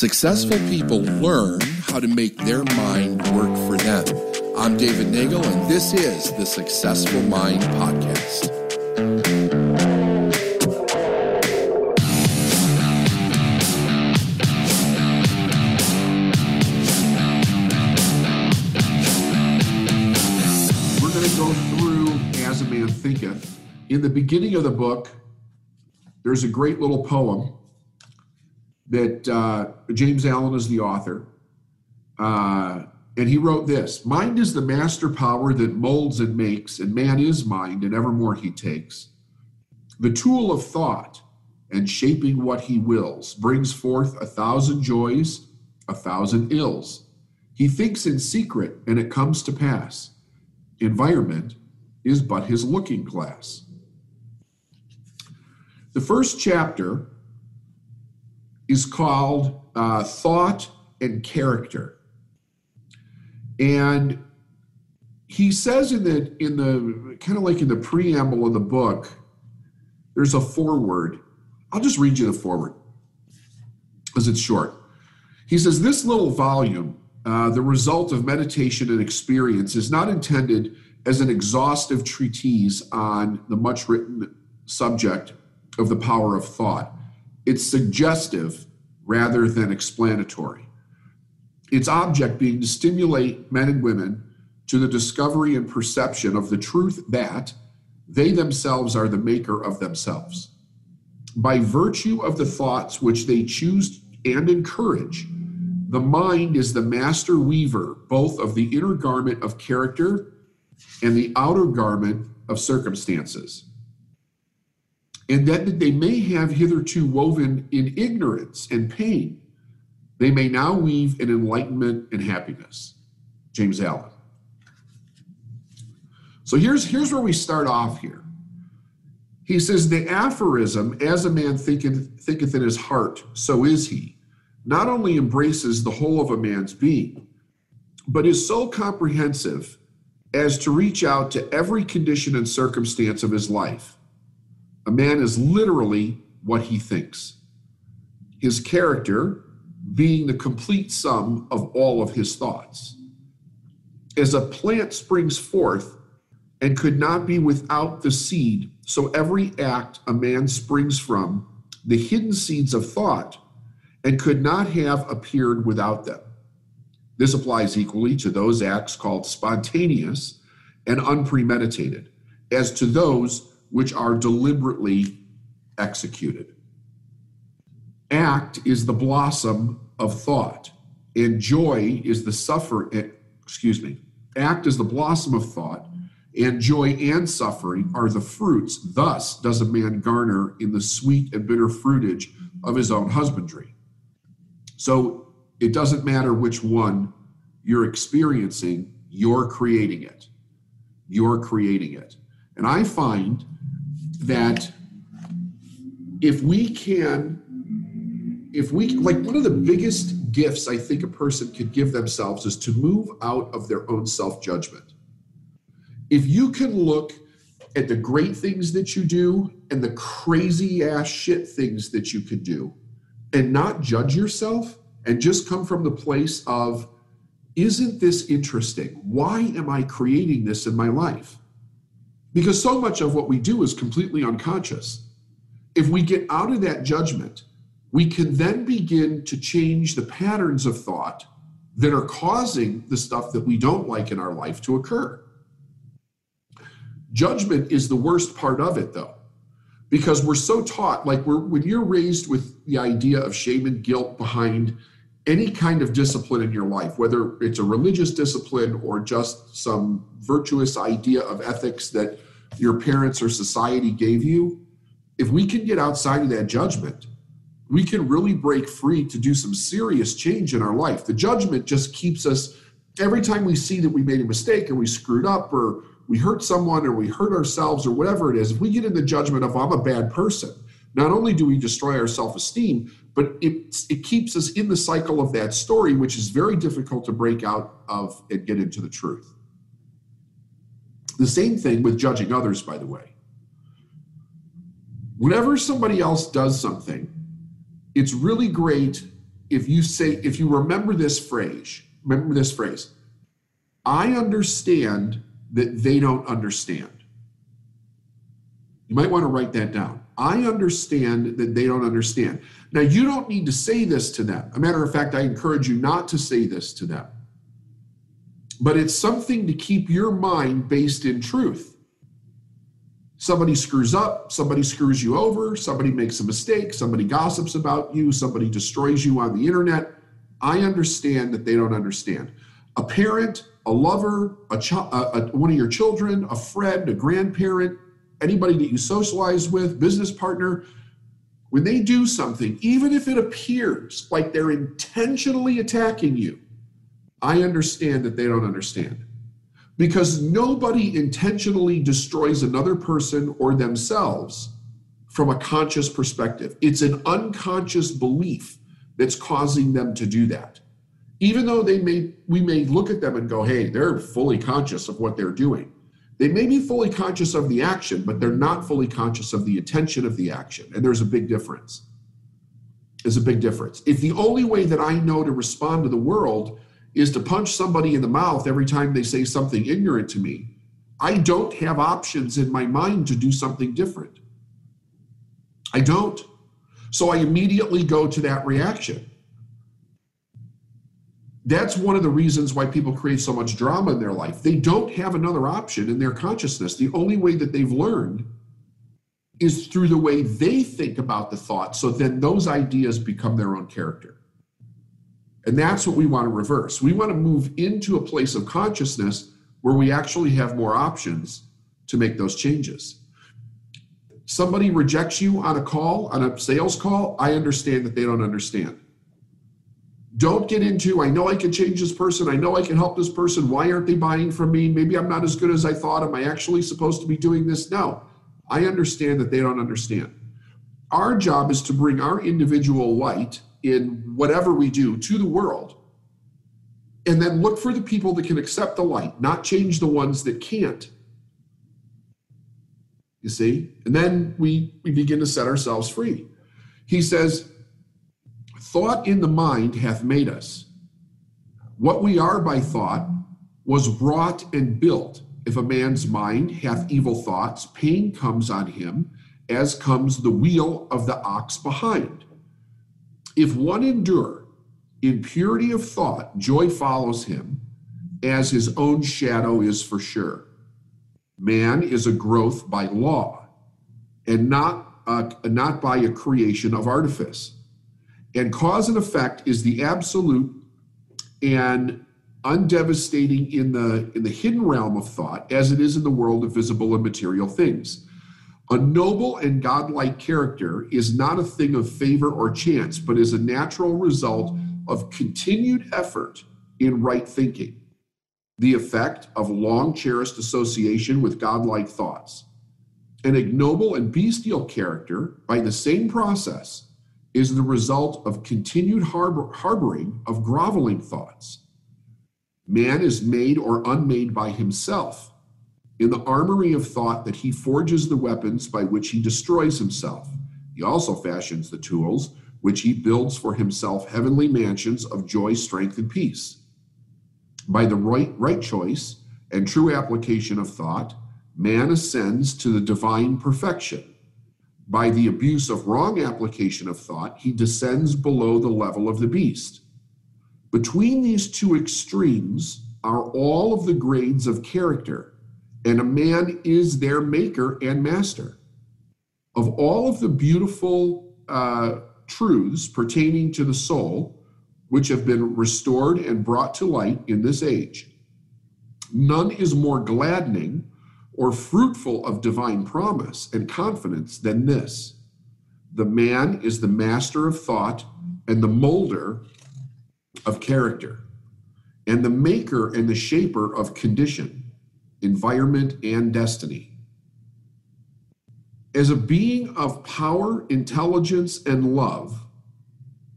Successful people learn how to make their mind work for them. I'm David Nagel, and this is the Successful Mind Podcast. We're going to go through As a Man Thinketh. In the beginning of the book, there's a great little poem that uh, James Allen is the author. Uh, and he wrote this Mind is the master power that molds and makes, and man is mind, and evermore he takes. The tool of thought and shaping what he wills brings forth a thousand joys, a thousand ills. He thinks in secret, and it comes to pass. Environment is but his looking glass. The first chapter is called uh, Thought and Character. And he says in the in the kind of like in the preamble of the book, there's a foreword. I'll just read you the foreword because it's short. He says this little volume, uh, the result of meditation and experience, is not intended as an exhaustive treatise on the much written subject of the power of thought. It's suggestive rather than explanatory. Its object being to stimulate men and women to the discovery and perception of the truth that they themselves are the maker of themselves. By virtue of the thoughts which they choose and encourage, the mind is the master weaver both of the inner garment of character and the outer garment of circumstances and that they may have hitherto woven in ignorance and pain, they may now weave in enlightenment and happiness. James Allen. So here's, here's where we start off here. He says, The aphorism, as a man thinketh, thinketh in his heart, so is he, not only embraces the whole of a man's being, but is so comprehensive as to reach out to every condition and circumstance of his life a man is literally what he thinks. His character being the complete sum of all of his thoughts. As a plant springs forth and could not be without the seed, so every act a man springs from the hidden seeds of thought and could not have appeared without them. This applies equally to those acts called spontaneous and unpremeditated, as to those which are deliberately executed. Act is the blossom of thought, and joy is the suffer. Eh, excuse me. Act is the blossom of thought, and joy and suffering are the fruits. Thus does a man garner in the sweet and bitter fruitage of his own husbandry. So it doesn't matter which one you're experiencing, you're creating it. You're creating it. And I find that if we can, if we, like one of the biggest gifts I think a person could give themselves is to move out of their own self judgment. If you can look at the great things that you do and the crazy ass shit things that you could do and not judge yourself and just come from the place of, isn't this interesting? Why am I creating this in my life? Because so much of what we do is completely unconscious. If we get out of that judgment, we can then begin to change the patterns of thought that are causing the stuff that we don't like in our life to occur. Judgment is the worst part of it, though, because we're so taught, like we're, when you're raised with the idea of shame and guilt behind any kind of discipline in your life, whether it's a religious discipline or just some virtuous idea of ethics that your parents or society gave you, if we can get outside of that judgment, we can really break free to do some serious change in our life. The judgment just keeps us, every time we see that we made a mistake or we screwed up or we hurt someone or we hurt ourselves or whatever it is, if we get in the judgment of, I'm a bad person, not only do we destroy our self esteem, but it, it keeps us in the cycle of that story, which is very difficult to break out of and get into the truth. The same thing with judging others, by the way. Whenever somebody else does something, it's really great if you say, if you remember this phrase, remember this phrase, I understand that they don't understand. You might want to write that down. I understand that they don't understand. Now, you don't need to say this to them. A matter of fact, I encourage you not to say this to them. But it's something to keep your mind based in truth. Somebody screws up, somebody screws you over, somebody makes a mistake, somebody gossips about you, somebody destroys you on the internet. I understand that they don't understand. A parent, a lover, a, ch- a, a one of your children, a friend, a grandparent, anybody that you socialize with, business partner, when they do something, even if it appears like they're intentionally attacking you, I understand that they don't understand because nobody intentionally destroys another person or themselves from a conscious perspective. It's an unconscious belief that's causing them to do that. Even though they may we may look at them and go, "Hey, they're fully conscious of what they're doing." They may be fully conscious of the action, but they're not fully conscious of the intention of the action. And there's a big difference. There's a big difference. If the only way that I know to respond to the world is to punch somebody in the mouth every time they say something ignorant to me, I don't have options in my mind to do something different. I don't. So I immediately go to that reaction. That's one of the reasons why people create so much drama in their life. They don't have another option in their consciousness. The only way that they've learned is through the way they think about the thought. So then those ideas become their own character. And that's what we want to reverse. We want to move into a place of consciousness where we actually have more options to make those changes. Somebody rejects you on a call, on a sales call, I understand that they don't understand. Don't get into, I know I can change this person, I know I can help this person. Why aren't they buying from me? Maybe I'm not as good as I thought. Am I actually supposed to be doing this? No, I understand that they don't understand. Our job is to bring our individual light in whatever we do to the world and then look for the people that can accept the light, not change the ones that can't. You see? And then we, we begin to set ourselves free. He says, Thought in the mind hath made us. What we are by thought was wrought and built. If a man's mind hath evil thoughts, pain comes on him, as comes the wheel of the ox behind. If one endure in purity of thought, joy follows him, as his own shadow is for sure. Man is a growth by law, and not, not by a creation of artifice. And cause and effect is the absolute and undevastating in the in the hidden realm of thought as it is in the world of visible and material things. A noble and godlike character is not a thing of favor or chance, but is a natural result of continued effort in right thinking, the effect of long cherished association with godlike thoughts. An ignoble and bestial character, by the same process, is the result of continued harbor, harboring of groveling thoughts. Man is made or unmade by himself in the armory of thought that he forges the weapons by which he destroys himself. He also fashions the tools which he builds for himself heavenly mansions of joy, strength, and peace. By the right, right choice and true application of thought, man ascends to the divine perfection by the abuse of wrong application of thought, he descends below the level of the beast. Between these two extremes are all of the grades of character, and a man is their maker and master. Of all of the beautiful uh, truths pertaining to the soul, which have been restored and brought to light in this age, none is more gladdening or fruitful of divine promise and confidence than this the man is the master of thought and the molder of character, and the maker and the shaper of condition, environment, and destiny. As a being of power, intelligence, and love,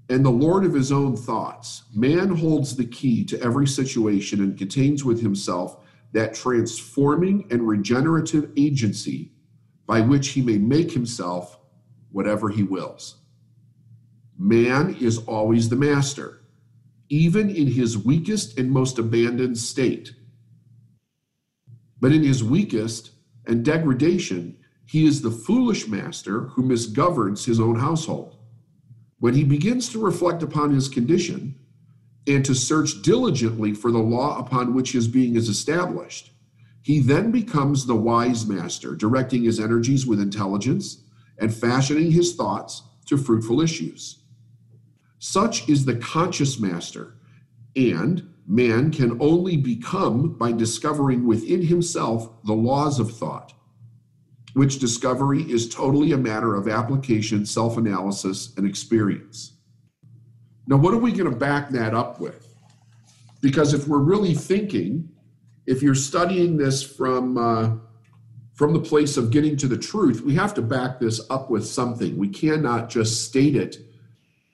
and the Lord of his own thoughts, man holds the key to every situation and contains with himself that transforming and regenerative agency by which he may make himself whatever he wills. man is always the master, even in his weakest and most abandoned state. But in his weakest and degradation, he is the foolish master who misgoverns his own household. When he begins to reflect upon his condition and to search diligently for the law upon which his being is established, he then becomes the wise master, directing his energies with intelligence and fashioning his thoughts to fruitful issues. Such is the conscious master, and man can only become by discovering within himself the laws of thought, which discovery is totally a matter of application, self analysis, and experience. Now, what are we going to back that up with? Because if we're really thinking, if you're studying this from uh, from the place of getting to the truth, we have to back this up with something. We cannot just state it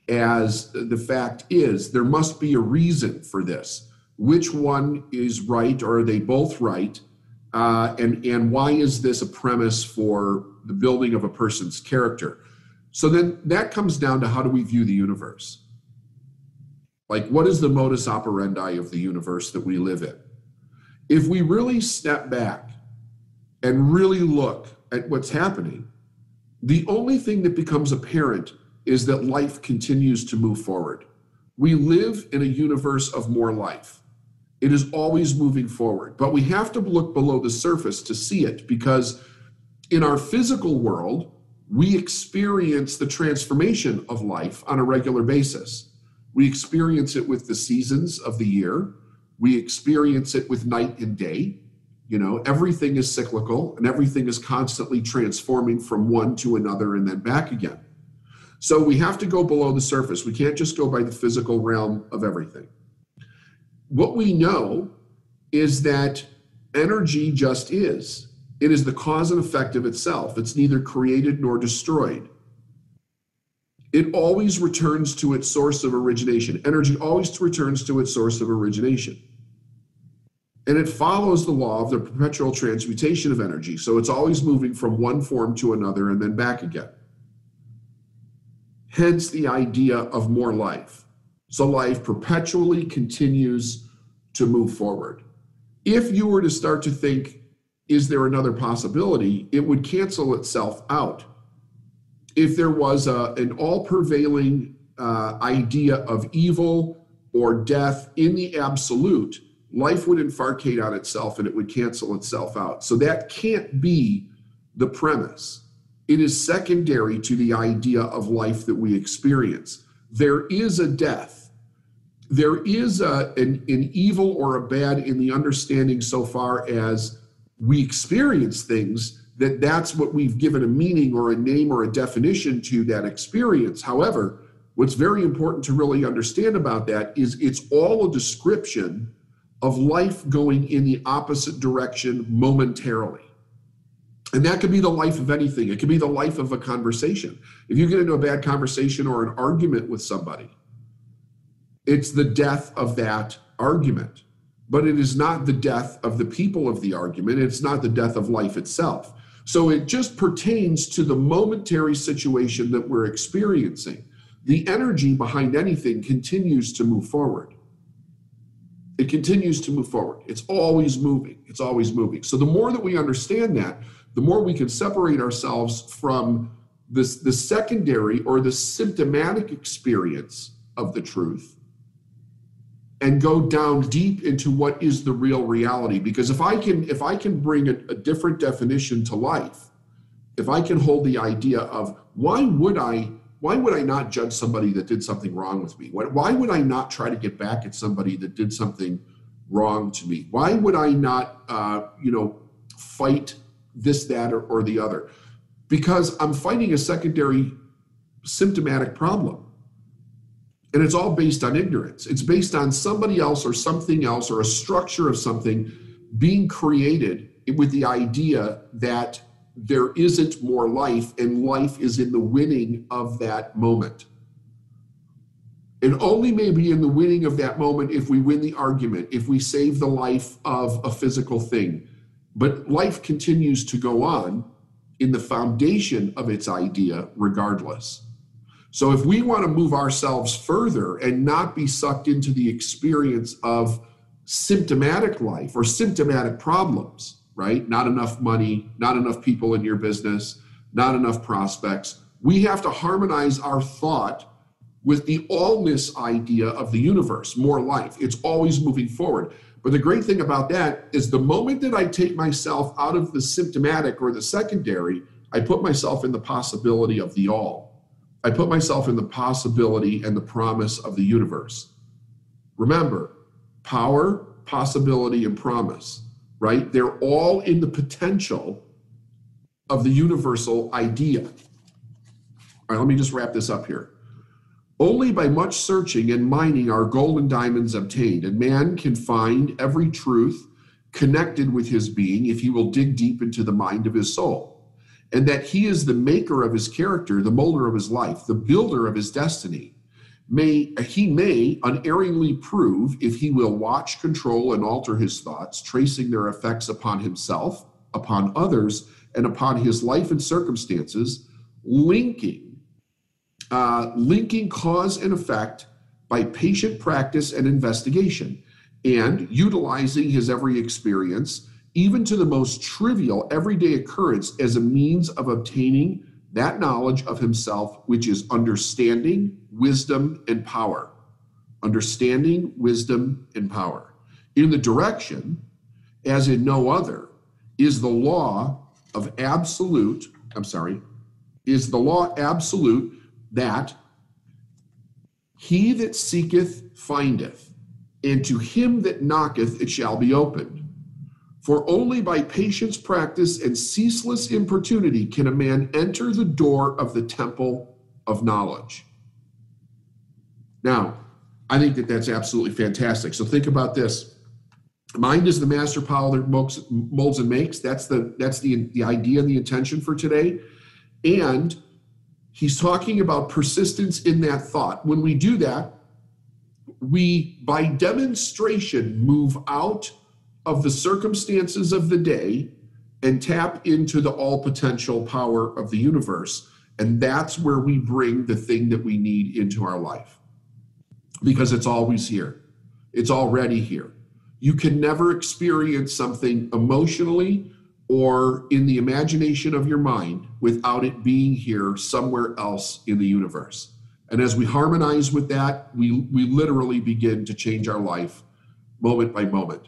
as the fact is. There must be a reason for this. Which one is right, or are they both right? Uh, and and why is this a premise for the building of a person's character? So then that comes down to how do we view the universe? Like, what is the modus operandi of the universe that we live in? If we really step back and really look at what's happening, the only thing that becomes apparent is that life continues to move forward. We live in a universe of more life. It is always moving forward, but we have to look below the surface to see it because in our physical world, we experience the transformation of life on a regular basis. We experience it with the seasons of the year. We experience it with night and day. You know, everything is cyclical and everything is constantly transforming from one to another and then back again. So we have to go below the surface. We can't just go by the physical realm of everything. What we know is that energy just is. It is the cause and effect of itself. It's neither created nor destroyed. It always returns to its source of origination. Energy always returns to its source of origination and it follows the law of the perpetual transmutation of energy. So it's always moving from one form to another and then back again. Hence the idea of more life. So life perpetually continues to move forward. If you were to start to think, is there another possibility? It would cancel itself out. If there was a, an all prevailing uh, idea of evil or death in the absolute, life would infarcate on itself and it would cancel itself out. So that can't be the premise. It is secondary to the idea of life that we experience. There is a death. There is a, an, an evil or a bad in the understanding so far as we experience things that that's what we've given a meaning or a name or a definition to that experience. However, what's very important to really understand about that is it's all a description of life going in the opposite direction momentarily. And that could be the life of anything. It could be the life of a conversation. If you get into a bad conversation or an argument with somebody, it's the death of that argument. But it is not the death of the people of the argument. It's not the death of life itself. So it just pertains to the momentary situation that we're experiencing. The energy behind anything continues to move forward it continues to move forward. It's always moving. It's always moving. So the more that we understand that, the more we can separate ourselves from this the secondary or the symptomatic experience of the truth and go down deep into what is the real reality because if i can if i can bring a, a different definition to life if i can hold the idea of why would i why would I not judge somebody that did something wrong with me? Why would I not try to get back at somebody that did something wrong to me? Why would I not, uh, you know, fight this, that, or, or the other? Because I'm fighting a secondary symptomatic problem. And it's all based on ignorance. It's based on somebody else or something else or a structure of something being created with the idea that there isn't more life, and life is in the winning of that moment. And only maybe in the winning of that moment if we win the argument, if we save the life of a physical thing. But life continues to go on in the foundation of its idea regardless. So if we want to move ourselves further and not be sucked into the experience of symptomatic life or symptomatic problems, right? Not enough money, not enough people in your business, not enough prospects. We have to harmonize our thought with the allness idea of the universe, more life. It's always moving forward. But the great thing about that is the moment that I take myself out of the symptomatic or the secondary, I put myself in the possibility of the all. I put myself in the possibility and the promise of the universe. Remember, power, possibility, and promise, right? They're all in the potential of the universal idea. All right, let me just wrap this up here. Only by much searching and mining are golden diamonds obtained, and man can find every truth connected with his being if he will dig deep into the mind of his soul. And that he is the maker of his character, the molder of his life, the builder of his destiny. May he may unerringly prove if he will watch, control, and alter his thoughts, tracing their effects upon himself, upon others, and upon his life and circumstances, linking uh, linking cause and effect by patient practice and investigation, and utilizing his every experience, even to the most trivial everyday occurrence, as a means of obtaining that knowledge of himself, which is understanding, wisdom, and power. Understanding, wisdom, and power. In the direction, as in no other, is the law of absolute, I'm sorry, is the law absolute that he that seeketh findeth, and to him that knocketh it shall be opened. For only by patience, practice, and ceaseless importunity can a man enter the door of the temple of knowledge. Now, I think that that's absolutely fantastic. So think about this. Mind is the master power that molds and makes. That's the that's the the idea and the intention for today. And He's talking about persistence in that thought. When we do that, we, by demonstration, move out of the circumstances of the day and tap into the all potential power of the universe. And that's where we bring the thing that we need into our life because it's always here, it's already here. You can never experience something emotionally or in the imagination of your mind without it being here somewhere else in the universe. And as we harmonize with that, we, we literally begin to change our life moment by moment.